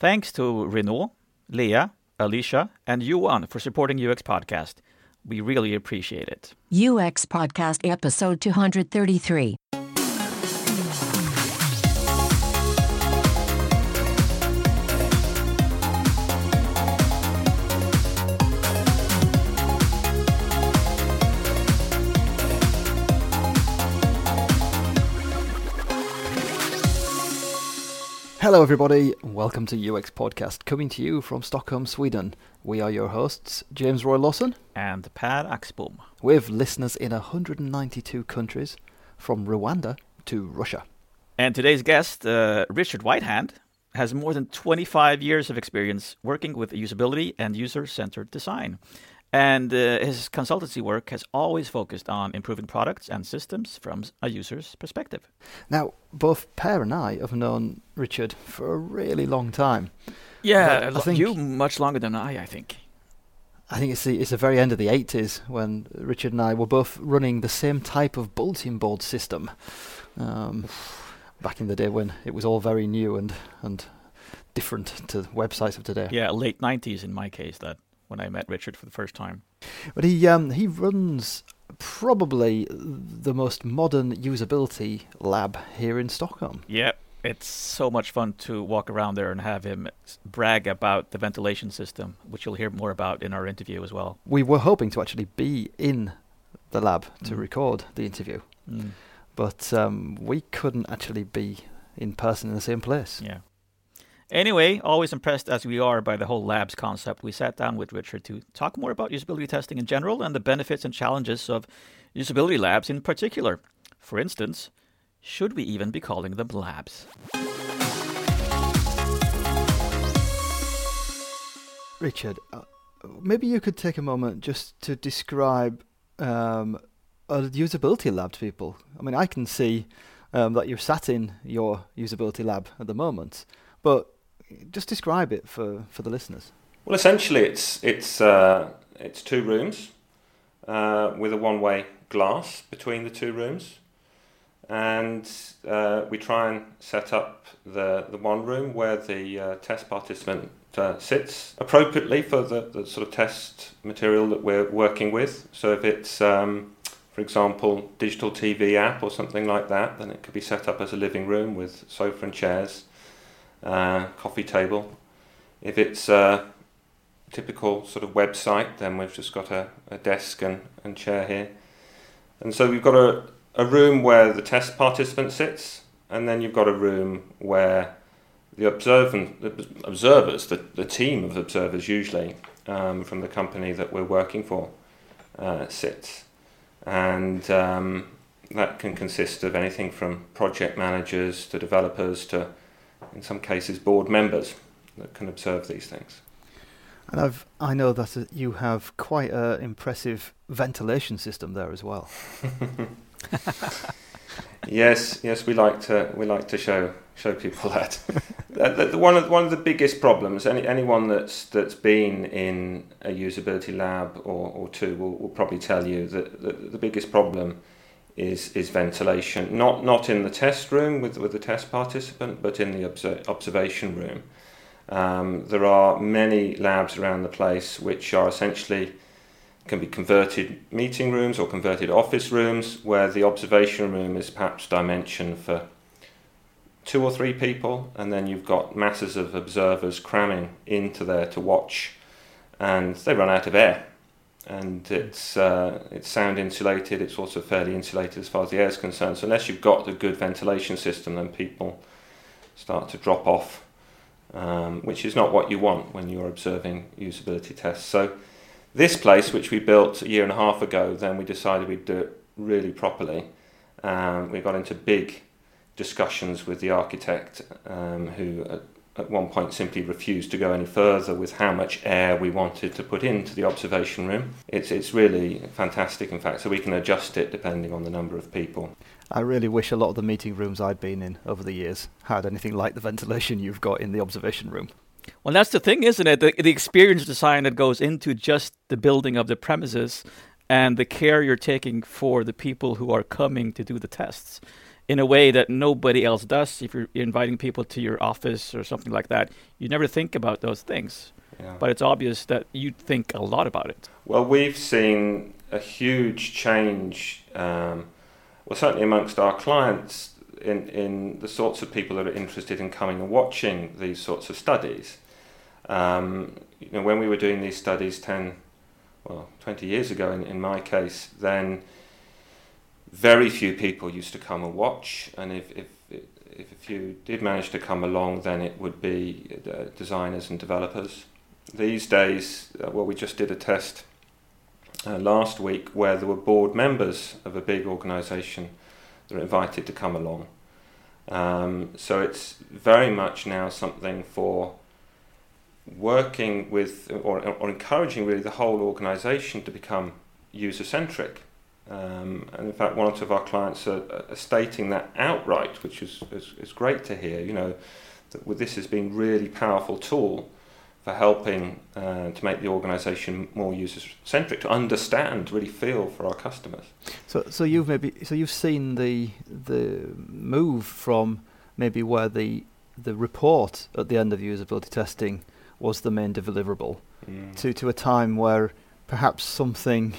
Thanks to Renault, Leah, Alicia, and Yuan for supporting UX Podcast. We really appreciate it. UX Podcast Episode 233. Hello, everybody. Welcome to UX Podcast, coming to you from Stockholm, Sweden. We are your hosts, James Royal-Lawson, And Per Axbom. with listeners in 192 countries, from Rwanda to Russia. And today's guest, uh, Richard Whitehand, has more than 25 years of experience working with usability and user centered design. And uh, his consultancy work has always focused on improving products and systems from a user's perspective. Now, both Per and I have known Richard for a really long time. Yeah, I think- you much longer than I, I think. I think it's the, it's the very end of the 80s when Richard and I were both running the same type of bulletin board system. Um, back in the day when it was all very new and, and different to websites of today. Yeah, late 90s in my case, that when I met Richard for the first time. But he um, he runs probably the most modern usability lab here in Stockholm. Yeah, it's so much fun to walk around there and have him brag about the ventilation system, which you'll hear more about in our interview as well. We were hoping to actually be in the lab to Mm. record the interview, but um, we couldn't actually be in person in the same place. Yeah. Anyway, always impressed as we are by the whole labs concept, we sat down with Richard to talk more about usability testing in general and the benefits and challenges of usability labs in particular. For instance, should we even be calling them labs? Richard, uh, maybe you could take a moment just to describe um, a usability lab to people. I mean, I can see um, that you're sat in your usability lab at the moment, but just describe it for, for the listeners. Well, essentially, it's it's uh, it's two rooms uh, with a one-way glass between the two rooms, and uh, we try and set up the the one room where the uh, test participant uh, sits appropriately for the, the sort of test material that we're working with. So if it's um, for example, digital TV app or something like that, then it could be set up as a living room with sofa and chairs, uh, coffee table. If it's a typical sort of website, then we've just got a, a desk and, and chair here. And so we've got a, a room where the test participant sits, and then you've got a room where the observant, the observers, the, the team of observers usually um, from the company that we're working for, uh, sits. And um, that can consist of anything from project managers to developers to, in some cases, board members that can observe these things. And I've, I know that uh, you have quite an impressive ventilation system there as well. yes, yes, we like to we like to show show people that. The- one of one of the biggest problems, any anyone that's that's been in a usability lab or, or two will, will probably tell you that the, the biggest problem is is ventilation. Not not in the test room with with the test participant, but in the obser- observation room. Um, there are many labs around the place which are essentially can be converted meeting rooms or converted office rooms where the observation room is perhaps dimension for two or three people and then you've got masses of observers cramming into there to watch and they run out of air and it's uh, it's sound insulated it's also fairly insulated as far as the air is concerned so unless you've got a good ventilation system then people start to drop off um, which is not what you want when you're observing usability tests so this place, which we built a year and a half ago, then we decided we'd do it really properly. Um, we got into big discussions with the architect, um, who at, at one point simply refused to go any further with how much air we wanted to put into the observation room. It's, it's really fantastic, in fact, so we can adjust it depending on the number of people. I really wish a lot of the meeting rooms I'd been in over the years had anything like the ventilation you've got in the observation room. Well, that's the thing, isn't it? The, the experience design that goes into just the building of the premises and the care you're taking for the people who are coming to do the tests in a way that nobody else does. If you're inviting people to your office or something like that, you never think about those things. Yeah. But it's obvious that you think a lot about it. Well, we've seen a huge change, um, well, certainly amongst our clients, in, in the sorts of people that are interested in coming and watching these sorts of studies. Um, you know, when we were doing these studies 10, well, 20 years ago in, in my case, then very few people used to come and watch, and if, if, if a few did manage to come along, then it would be uh, designers and developers. These days, uh, well, we just did a test uh, last week where there were board members of a big organisation that are invited to come along. Um, so it's very much now something for working with or, or encouraging really the whole organisation to become user centric. Um, and in fact, one or two of our clients are, are stating that outright, which is, is, is, great to hear. You know, that this has been really powerful tool for helping uh, to make the organisation more user centric, to understand, really feel for our customers. So, so you've maybe so you've seen the the move from maybe where the the report at the end of usability testing was the main deliverable mm. to to a time where perhaps something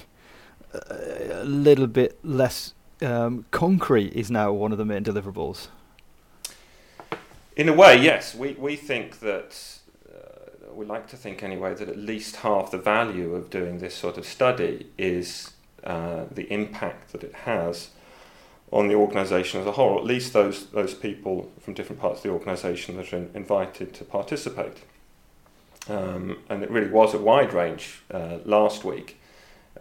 a little bit less um, concrete is now one of the main deliverables. In a way, yes. We we think that we like to think anyway that at least half the value of doing this sort of study is uh, the impact that it has on the organisation as a whole, at least those those people from different parts of the organisation that are in, invited to participate. Um, and it really was a wide range uh, last week.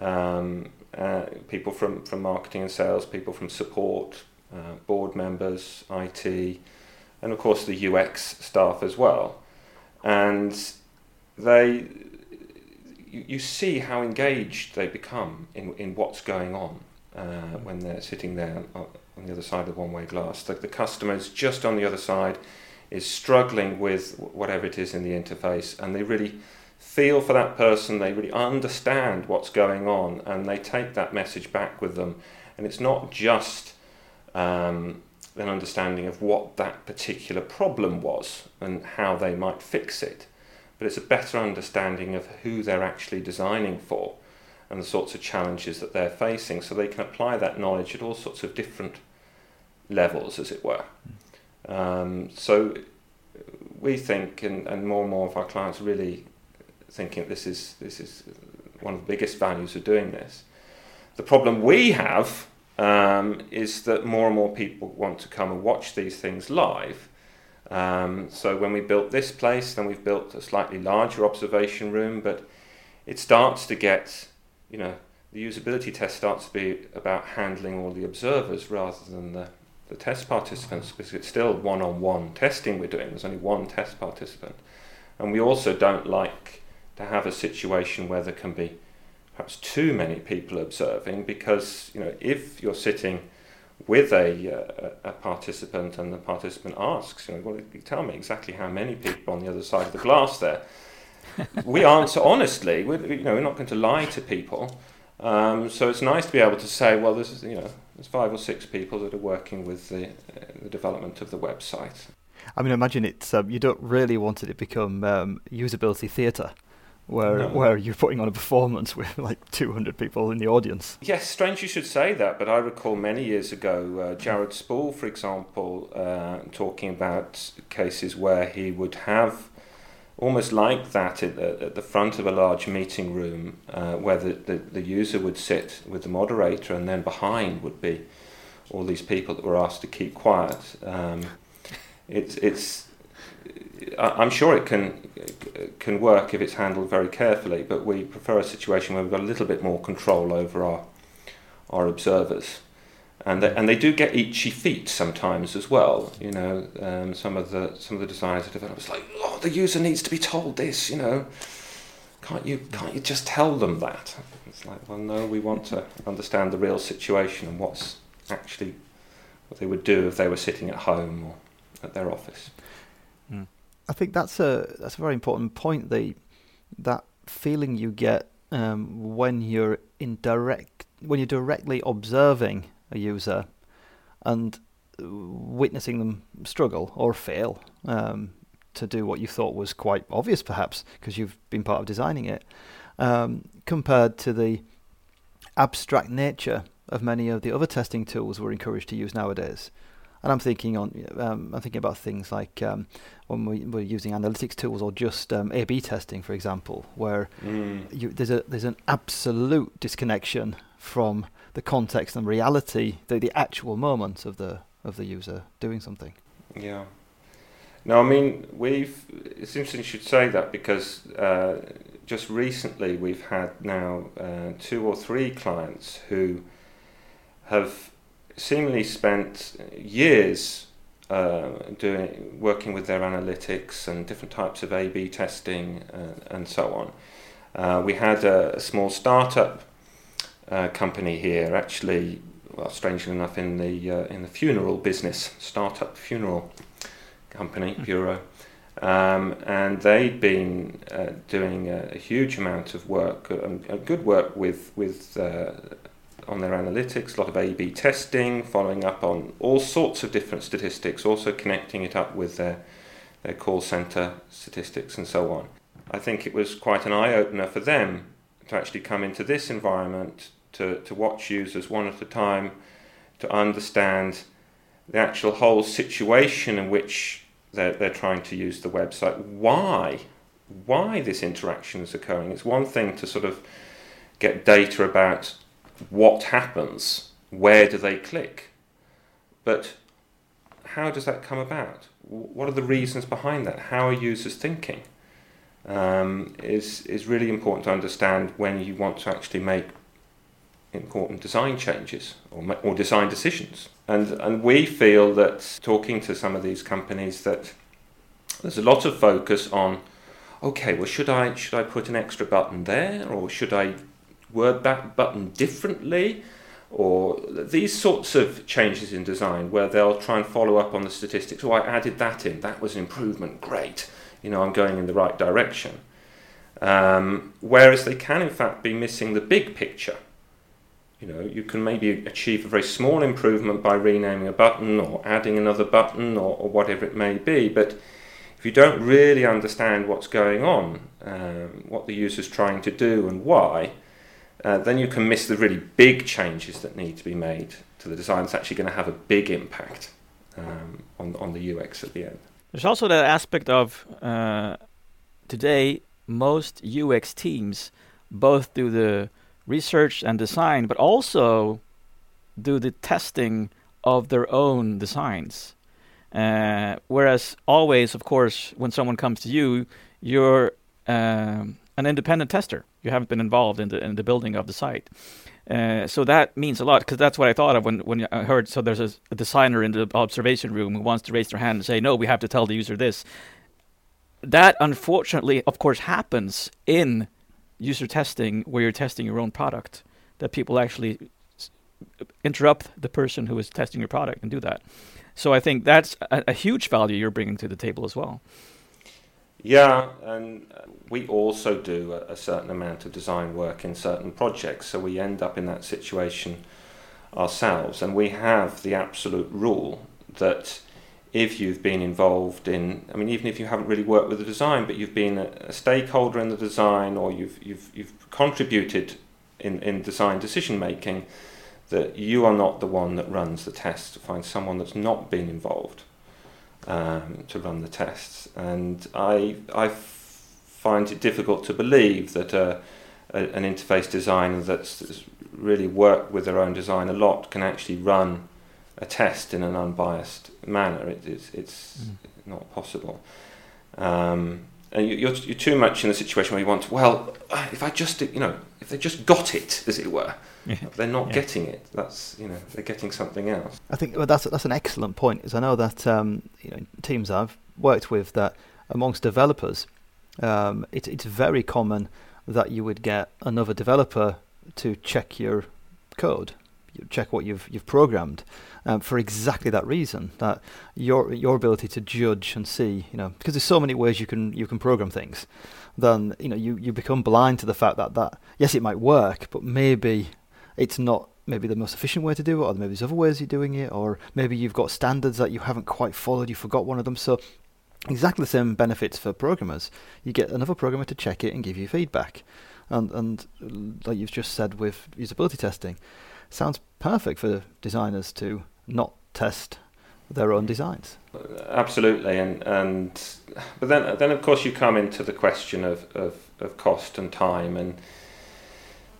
Um, uh, people from, from marketing and sales, people from support, uh, board members, IT, and of course the UX staff as well. And they you, you see how engaged they become in, in what's going on uh, when they're sitting there on, the other side of one way glass. The, the customer is just on the other side, is struggling with whatever it is in the interface, and they really feel for that person, they really understand what's going on, and they take that message back with them. And it's not just um, an understanding of what that particular problem was and how they might fix it but it's a better understanding of who they're actually designing for and the sorts of challenges that they're facing so they can apply that knowledge at all sorts of different levels, as it were. Um, so we think, and, and more and more of our clients really thinking this is, this is one of the biggest values of doing this. The problem we have um, is that more and more people want to come and watch these things live um, so when we built this place, then we've built a slightly larger observation room, but it starts to get, you know, the usability test starts to be about handling all the observers rather than the, the test participants because it's still one-on-one testing we're doing. There's only one test participant. And we also don't like to have a situation where there can be perhaps too many people observing because, you know, if you're sitting with a, uh, a participant and the participant asks, you know, well, tell me exactly how many people on the other side of the glass there. we answer honestly. We're, you know, we're not going to lie to people. Um, so it's nice to be able to say, well, this is, you know, there's five or six people that are working with the, uh, the development of the website. I mean, imagine it's um, you don't really want it to become um, usability theatre where no. where you're putting on a performance with like 200 people in the audience. Yes, strange you should say that, but I recall many years ago uh, Jared Spool, for example, uh, talking about cases where he would have almost like that at the, at the front of a large meeting room uh, where the, the, the user would sit with the moderator and then behind would be all these people that were asked to keep quiet. Um, it's, it's I'm sure it can can work if it's handled very carefully, but we prefer a situation where we've got a little bit more control over our our observers, and they, and they do get itchy feet sometimes as well. You know, um, some of the some of the designers and developers like, oh, the user needs to be told this. You know, can't you can't you just tell them that? It's like, well, no, we want to understand the real situation and what's actually what they would do if they were sitting at home or at their office. I think that's a that's a very important point. The that feeling you get um, when you're in direct when you're directly observing a user, and witnessing them struggle or fail um, to do what you thought was quite obvious, perhaps because you've been part of designing it, um, compared to the abstract nature of many of the other testing tools we're encouraged to use nowadays. And I'm thinking on, um, I'm thinking about things like um, when we, are using analytics tools or just um, A/B testing, for example, where mm. you, there's a there's an absolute disconnection from the context and reality, the, the actual moment of the of the user doing something. Yeah. No, I mean we've. It's interesting you should say that because uh, just recently we've had now uh, two or three clients who have seemingly spent years uh, doing working with their analytics and different types of A/B testing uh, and so on. Uh, we had a, a small startup uh, company here, actually, well, strangely enough, in the uh, in the funeral business, startup funeral company mm. bureau, um, and they'd been uh, doing a, a, huge amount of work, um, good work with with on their analytics, a lot of A/B testing, following up on all sorts of different statistics, also connecting it up with their their call center statistics and so on. I think it was quite an eye opener for them to actually come into this environment to, to watch users one at a time, to understand the actual whole situation in which they're, they're trying to use the website, why, why this interaction is occurring. It's one thing to sort of get data about what happens, where do they click, but how does that come about? What are the reasons behind that? How are users thinking? Um, is is really important to understand when you want to actually make important design changes or, or design decisions. And and we feel that talking to some of these companies that there's a lot of focus on okay, well should I should I put an extra button there or should I word that button differently? Or these sorts of changes in design where they'll try and follow up on the statistics. Oh, I added that in. That was an improvement. Great. You know, I'm going in the right direction. Um, whereas they can, in fact, be missing the big picture. You know, you can maybe achieve a very small improvement by renaming a button or adding another button or, or whatever it may be, but if you don't really understand what's going on, um, what the user's trying to do and why, uh, then you can miss the really big changes that need to be made to the design. It's actually going to have a big impact um, on, on the UX at the end. There's also that aspect of uh, today, most UX teams both do the research and design, but also do the testing of their own designs. Uh, whereas always, of course, when someone comes to you, you're um, an independent tester. You haven't been involved in the in the building of the site. Uh, so that means a lot because that's what I thought of when, when I heard. So there's a, a, designer in the observation room who wants to raise their hand and say, "No, we have to tell the user this." That unfortunately, of course, happens in user testing where you're testing your own product. That people actually interrupt the person who is testing your product and do that. So I think that's a, a huge value you're bringing to the table as well. Yeah, and um, we also do a, a, certain amount of design work in certain projects, so we end up in that situation ourselves. And we have the absolute rule that if you've been involved in, I mean, even if you haven't really worked with the design, but you've been a, a stakeholder in the design or you've, you've, you've contributed in, in design decision making, that you are not the one that runs the test. To find someone that's not been involved um, to run the tests. And I, I find it difficult to believe that a, a, an interface designer that's that's really worked with their own design a lot can actually run a test in an unbiased manner. It, it's it's mm. not possible. Um, and you, are you're too much in the situation where you want, well, if I just, you know, if they just got it, as it were, yeah. they're not yeah. getting it. That's, you know, they're getting something else. I think well, that's that's an excellent point. Is I know that um, you know teams I've worked with that amongst developers, um, it, it's very common that you would get another developer to check your code, check what you've you've programmed, um, for exactly that reason. That your your ability to judge and see, you know, because there's so many ways you can you can program things, then you know you, you become blind to the fact that that yes it might work, but maybe it's not maybe the most efficient way to do it, or maybe there's other ways you're doing it, or maybe you've got standards that you haven't quite followed, you forgot one of them. So exactly the same benefits for programmers. You get another programmer to check it and give you feedback. And and like you've just said with usability testing, sounds perfect for designers to not test their own designs. Absolutely, and and but then then of course you come into the question of, of, of cost and time, and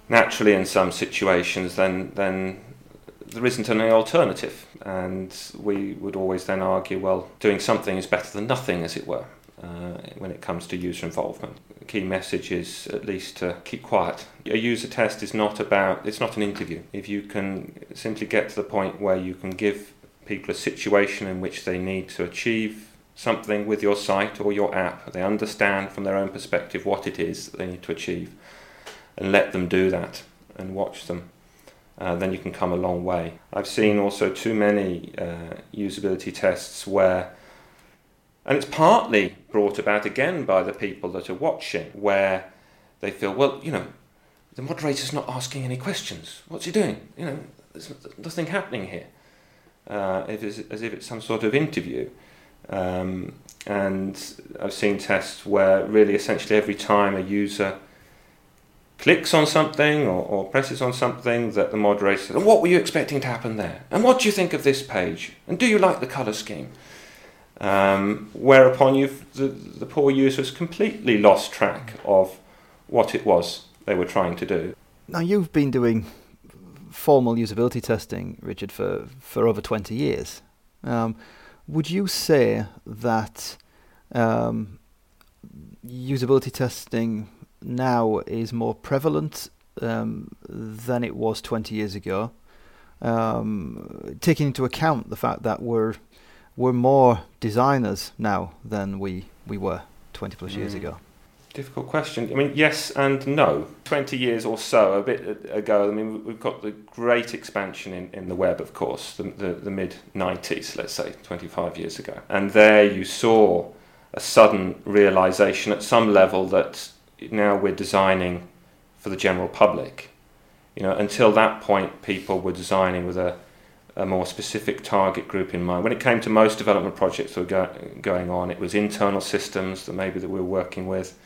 naturally in some situations then then there isn't any alternative, and we would always then argue, well, doing something is better than nothing, as it were. Uh, when it comes to user involvement, the key message is at least to keep quiet. A user test is not about, it's not an interview. If you can simply get to the point where you can give people a situation in which they need to achieve something with your site or your app, they understand from their own perspective what it is that they need to achieve, and let them do that and watch them uh, then you can come a long way. I've seen also too many uh, usability tests where, and it's partly brought about again by the people that are watching, where they feel, well, you know, the moderator's not asking any questions. What's he doing? You know, there's nothing happening here. Uh, as if it's some sort of interview. Um, and I've seen tests where really essentially every time a user clicks on something or, or, presses on something that the moderator says, What were you expecting to happen there? And what do you think of this page? And do you like the colour scheme? Um, whereupon the, the poor users completely lost track of what it was they were trying to do. Now, you've been doing formal usability testing, Richard, for, for over 20 years. Um, would you say that um, usability testing now is more prevalent um, than it was 20 years ago. Um, taking into account the fact that we're we're more designers now than we we were 20 plus mm. years ago. Difficult question. I mean, yes and no. 20 years or so, a bit ago, I mean, we've got the great expansion in, in the web, of course, the, the, the mid 90s, let's say, 25 years ago. And there you saw a sudden realization at some level that now we're designing for the general public. You know, until that point, people were designing with a, a more specific target group in mind. When it came to most development projects that were go, going on, it was internal systems that maybe that we were working with.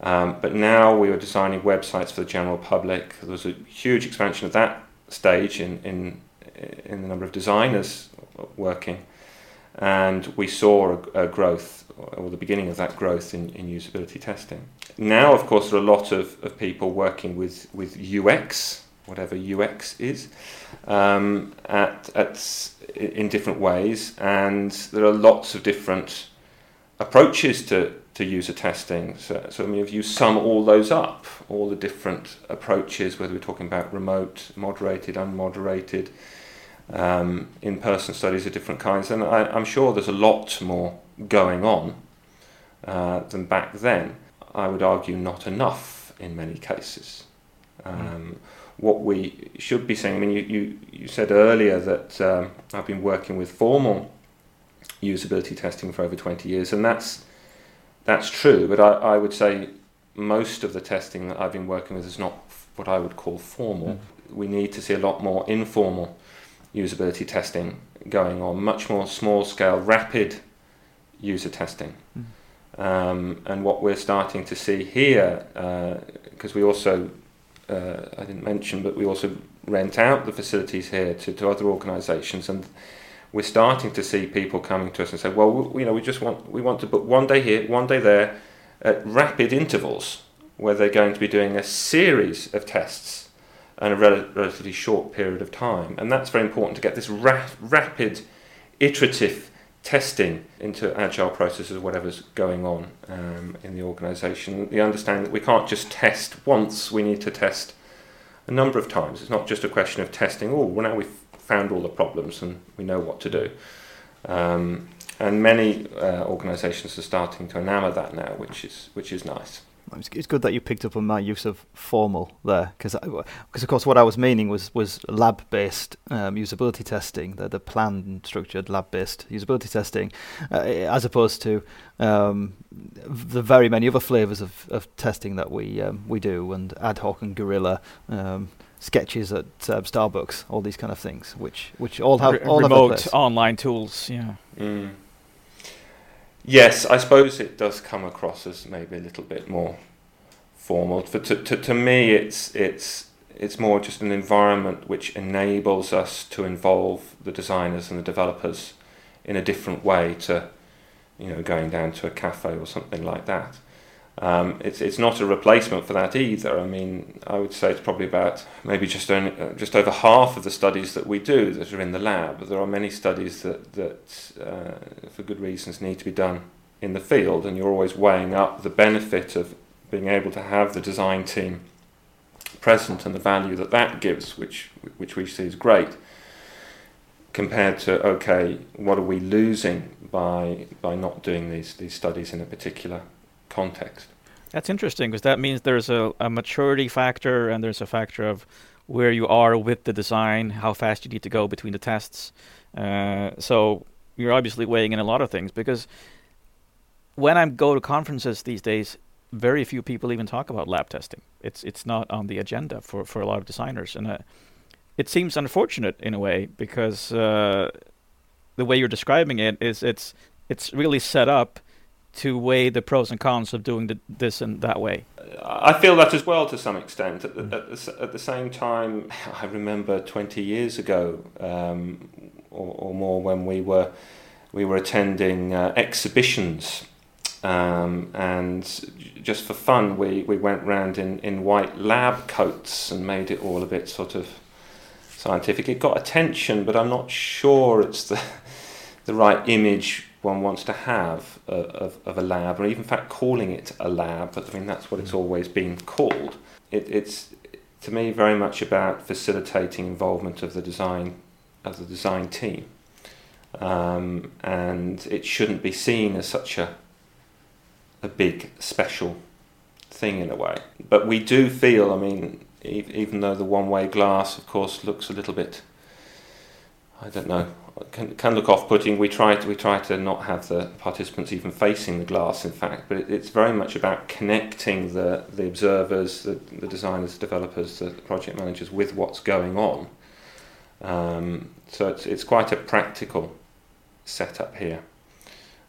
Um, but now we were designing websites for the general public. There was a huge expansion at that stage in, in, in the number of designers working. And we saw a, a growth or the beginning of that growth in, in usability testing. Now, of course, there are a lot of, of people working with, with UX, whatever UX is, um, at, at, in different ways, and there are lots of different approaches to, to user testing. So, so I mean, if you sum all those up, all the different approaches, whether we're talking about remote, moderated, unmoderated, um, in-person studies of different kinds, and I, I'm sure there's a lot more going on uh, than back then. I would argue not enough in many cases. Um, what we should be saying, I mean, you, you, you said earlier that um, I've been working with formal usability testing for over 20 years, and that's, that's true, but I, I would say most of the testing that I've been working with is not what I would call formal. Mm. We need to see a lot more informal usability testing going on, much more small scale, rapid user testing. Mm. Um, and what we're starting to see here, because uh, we also, uh, I didn't mention, but we also rent out the facilities here to, to other organisations, and we're starting to see people coming to us and say, well, we, you know, we just want we want to book one day here, one day there, at rapid intervals, where they're going to be doing a series of tests in a rel- relatively short period of time, and that's very important to get this ra- rapid, iterative testing into agile processes, whatever's going on um, in the organisation. The understanding that we can't just test once, we need to test a number of times. It's not just a question of testing, oh, well, now we've found all the problems and we know what to do. Um, and many uh, organisations are starting to enamour that now, which is, which is nice. It's good that you picked up on my use of formal there, because because of course what I was meaning was was lab based um, usability testing, the the planned structured lab based usability testing, uh, as opposed to um, the very many other flavors of, of testing that we um, we do and ad hoc and guerrilla. Um, sketches at uh, Starbucks, all these kind of things, which which all have Re- all have a remote place. online tools. Yeah. Mm. Yes, I suppose it does come across as maybe a little bit more formal. For to, to, to me, it's it's it's more just an environment which enables us to involve the designers and the developers in a different way to, you know, going down to a cafe or something like that. Um, it's it's not a replacement for that either. I mean, I would say it's probably about maybe just only, uh, just over half of the studies that we do that are in the lab. There are many studies that that uh, for good reasons need to be done in the field, and you're always weighing up the benefit of being able to have the design team present and the value that that gives, which which we see is great. Compared to okay, what are we losing by by not doing these these studies in a particular context. That's interesting because that means there's a, a maturity factor and there's a factor of where you are with the design, how fast you need to go between the tests. Uh, so you're obviously weighing in a lot of things because when I go to conferences these days, very few people even talk about lab testing. It's it's not on the agenda for, for a lot of designers, and uh, it seems unfortunate in a way because uh, the way you're describing it is it's it's really set up to weigh the pros and cons of doing the, this and that way. I feel that as well to some extent. At the, at the, at the same time, I remember 20 years ago um, or, or, more when we were we were attending uh, exhibitions. Um, and just for fun, we, we went round in, in white lab coats and made it all a bit sort of scientific. It got attention, but I'm not sure it's the the right image one wants to have uh, of, of a lab, or even in fact calling it a lab, but I mean that's what it's always been called. It, it's to me very much about facilitating involvement of the design of the design team, um, and it shouldn't be seen as such a a big special thing in a way. But we do feel, I mean, e- even though the one-way glass, of course, looks a little bit, I don't know, can, can look off-putting. We try to we try to not have the participants even facing the glass, in fact. But it, it's very much about connecting the the observers, the, the designers, the developers, the project managers with what's going on. Um, so it's it's quite a practical setup here.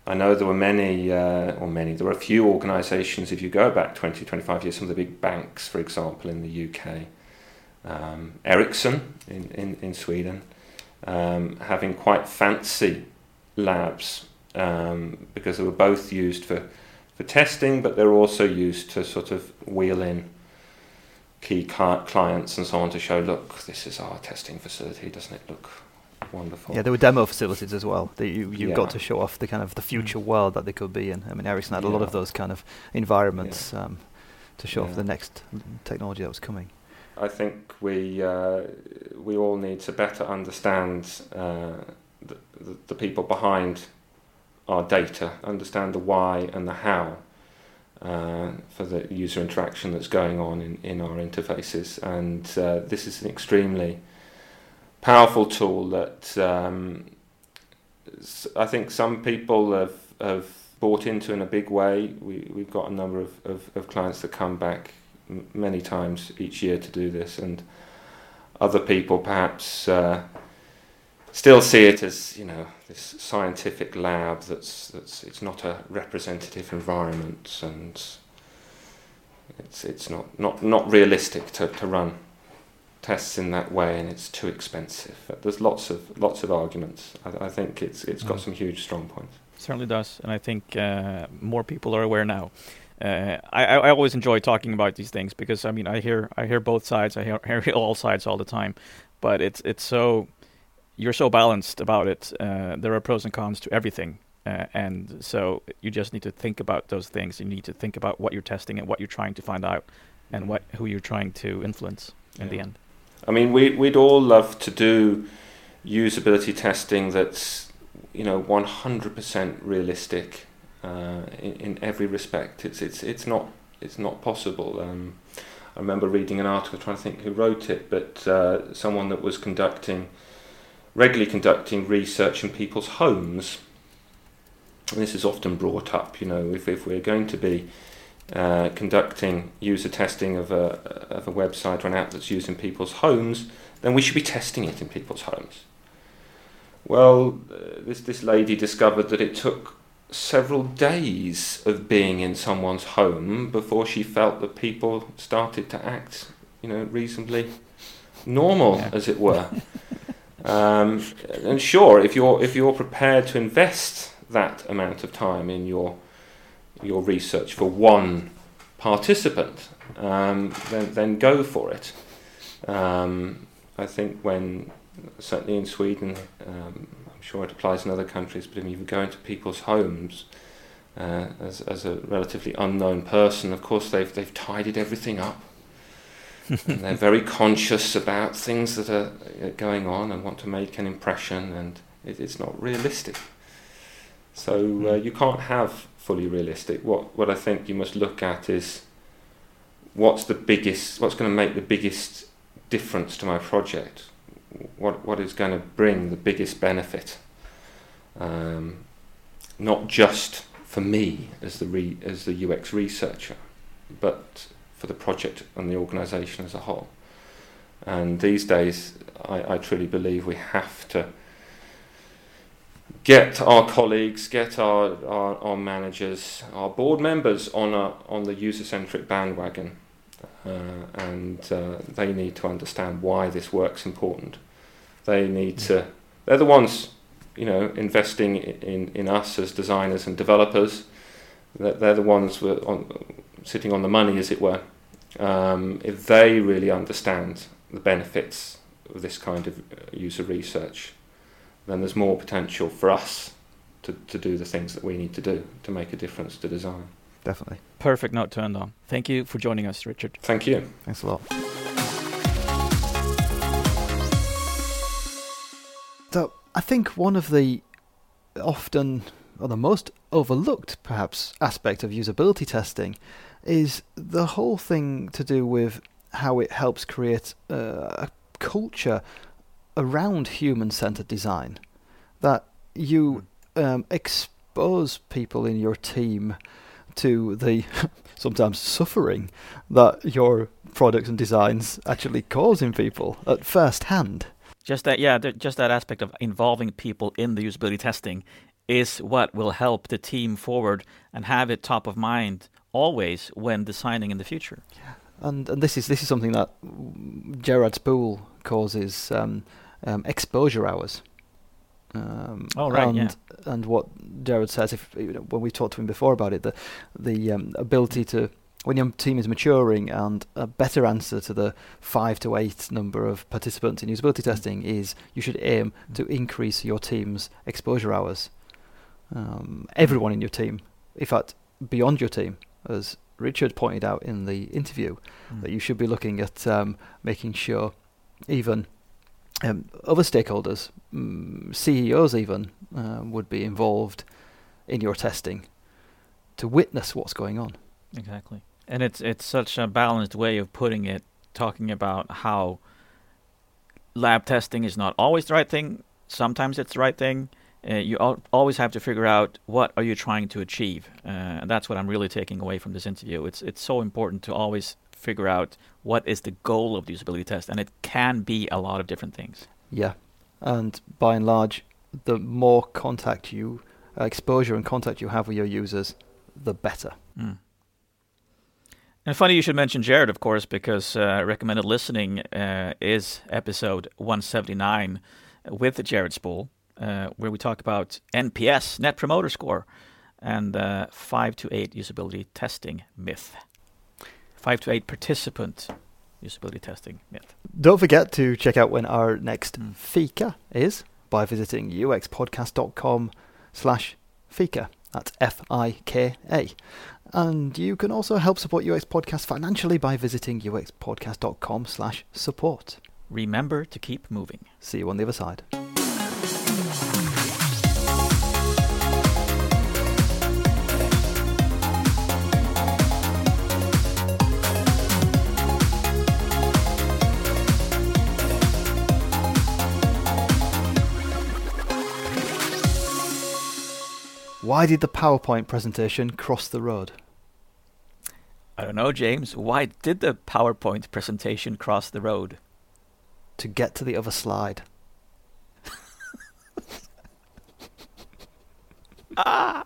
I know there were many, uh, or many, there were a few organisations, if you go back 20, 25 years, some of the big banks, for example, in the UK, um, Ericsson in, in, in Sweden, um, having quite fancy labs um, because they were both used for, for testing, but they're also used to sort of wheel in key clients and so on to show, look, this is our testing facility, doesn't it look wonderful. Yeah, there were demo facilities as well. That you you Yeah. got to show off the kind of the future world that they could be in. I mean, Ericsson had a lot of those kind of environments um, to show off the next technology that was coming. I think we uh, we all need to better understand uh, the, the, people behind our data, understand the why and the how uh, for the user interaction that's going on in, in our interfaces. And uh, this is an extremely powerful tool that um, I think some people have, have bought into in a big way. We, we've got a number of, of, of clients that come back many times each year to do this, and other people perhaps uh, still see it as you know this scientific lab that's that's it's not a representative environment and it's it's not not, not realistic to, to run tests in that way and it's too expensive. There's lots of lots of arguments. I, I think it's it's got Mm. some huge strong points. Certainly does, and I think uh, more people are aware now. Uh, I, I always enjoy talking about these things because I mean I hear I hear both sides. I hear, hear all sides all the time, but it's it's so you're so balanced about it. Uh, there are pros and cons to everything, uh, and so you just need to think about those things. You need to think about what you're testing and what you're trying to find out, and what who you're trying to influence in the end. I mean, we, we'd all love to do usability testing that's, you know, 100% realistic uh, in, in every respect. It's, it's, it's, not, it's not possible. Um, I remember reading an article, trying to think who wrote it, but uh, someone that was conducting, regularly conducting research in people's homes. And this is often brought up, you know, if, if we're going to be uh, conducting user testing of a, of a website or an app that's used in people's homes, then we should be testing it in people's homes. Well, uh, this, this lady discovered that it took several days of being in someone's home before she felt that people started to act, you know, reasonably normal, yeah. as it were. um, and sure, if you're if you're prepared to invest that amount of time in your your research for one participant, um, then then go for it. Um, I think when certainly in Sweden, um, I'm sure it applies in other countries, but if you go into people's homes uh, as as a relatively unknown person, of course they've they've tidied everything up. and they're very conscious about things that are uh, going on and want to make an impression, and it, it's not realistic. So uh, hmm. you can't have fully realistic. What what I think you must look at is what's the biggest, what's going to make the biggest difference to my project. What what is going to bring the biggest benefit? Um, not just for me as the re, as the UX researcher, but for the project and the organisation as a whole. And these days, I, I truly believe we have to get our colleagues, get our, our, our managers, our board members on a, on the user centric bandwagon, and uh, they need to understand why this work's important. They need to. They're the ones, you know, investing in in us as designers and developers. They're, they're the ones on, sitting on the money, as it were. Um, if they really understand the benefits of this kind of uh, user research, then there's more potential for us to, to do the things that we need to do to make a difference to design. Definitely. Perfect note to end on. Thank you for joining us, Richard. Thank you. Thanks a lot. So I think one of the often or the most overlooked perhaps aspect of usability testing is the whole thing to do with how it helps create uh, a culture around human centered design. That you um, expose people in your team to the sometimes suffering that your products and designs actually cause in people at first hand. Just that, yeah, just that aspect of involving people in the usability testing is what will help the team forward and have it top of mind always when designing in the future. And and this is this is something that Jared Spool causes um, um, exposure hours. Um, oh right, and, yeah. And what Jared says, if when we talked to him before about it, the the um, ability to when your team is maturing and a better answer to the five to eight number of participants in usability mm. testing is you should aim mm. to increase your team's exposure hours. Um, everyone in your team, in fact, beyond your team, as Richard pointed out in the interview, mm. that you should be looking at um, making sure even um, other stakeholders, um, CEOs even, uh, would be involved in your testing to witness what's going on. Exactly, and it's it's such a balanced way of putting it, talking about how lab testing is not always the right thing. Sometimes it's the right thing. Uh, you al- always have to figure out what are you trying to achieve, uh, and that's what I'm really taking away from this interview. It's it's so important to always figure out what is the goal of the usability test, and it can be a lot of different things. Yeah, and by and large, the more contact you, uh, exposure and contact you have with your users, the better. Mm. And funny you should mention Jared, of course, because uh, recommended listening uh, is episode 179 with Jared Spool, uh, where we talk about NPS, Net Promoter Score, and uh, 5 to 8 usability testing myth five to eight participant usability testing myth. Don't forget to check out when our next mm. Fika is by visiting uxpodcast.com slash Fika. That's F-I-K-A. And you can also help support UX Podcast financially by visiting uxpodcast.com slash support. Remember to keep moving. See you on the other side. Why did the PowerPoint presentation cross the road? I don't know, James. Why did the PowerPoint presentation cross the road? To get to the other slide. ah!